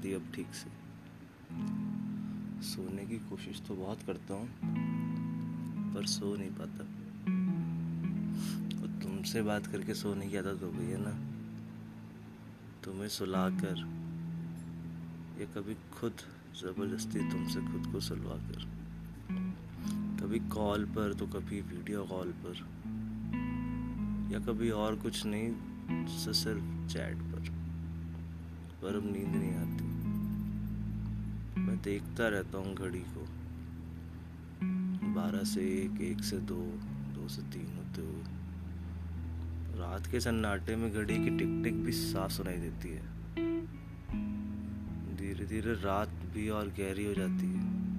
आती अब ठीक से। सोने की कोशिश तो बहुत करता हूँ, पर सो नहीं पाता। और तुमसे बात करके सोने की आदत हो गई है ना? तुम्हें सुलाकर या कभी खुद ज़बरदस्ती तुमसे खुद को सुलवा कर कभी कॉल पर तो कभी वीडियो कॉल पर, या कभी और कुछ नहीं सिर्फ़ चैट पर पर अब नींद नहीं आती। देखता रहता हूँ घड़ी को। बारह से एक एक से दो दो से तीन होते हुए। रात के सन्नाटे में घड़ी की टिक टिक भी साफ़ सुनाई देती है। धीरे धीरे रात भी और गहरी हो जाती है।